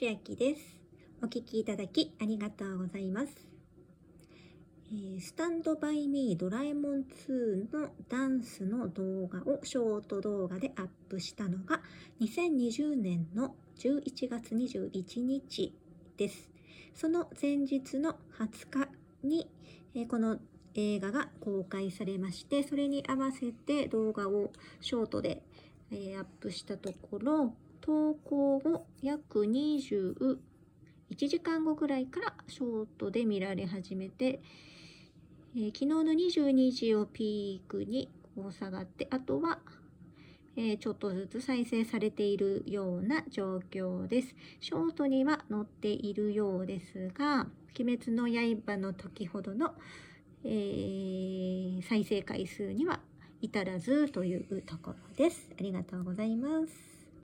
千秋です。お聞きいただきありがとうございます。えースタンドバイミードラえもん2のダンスの動画をショート動画でアップしたのが2020年の11月21日です。その前日の20日に、えーこの映画が公開されまして、それに合わせて動画をショートで、えーアップしたところ、投稿後約21時間後ぐらいからショートで見られ始めて、えー昨日の22時をピークにこう下がって、あとは、えーちょっとずつ再生されているような状況です。ショートには載っているようですが、鬼滅の刃の時ほどの、えー再生回数には至らずというところです。ありがとうございます。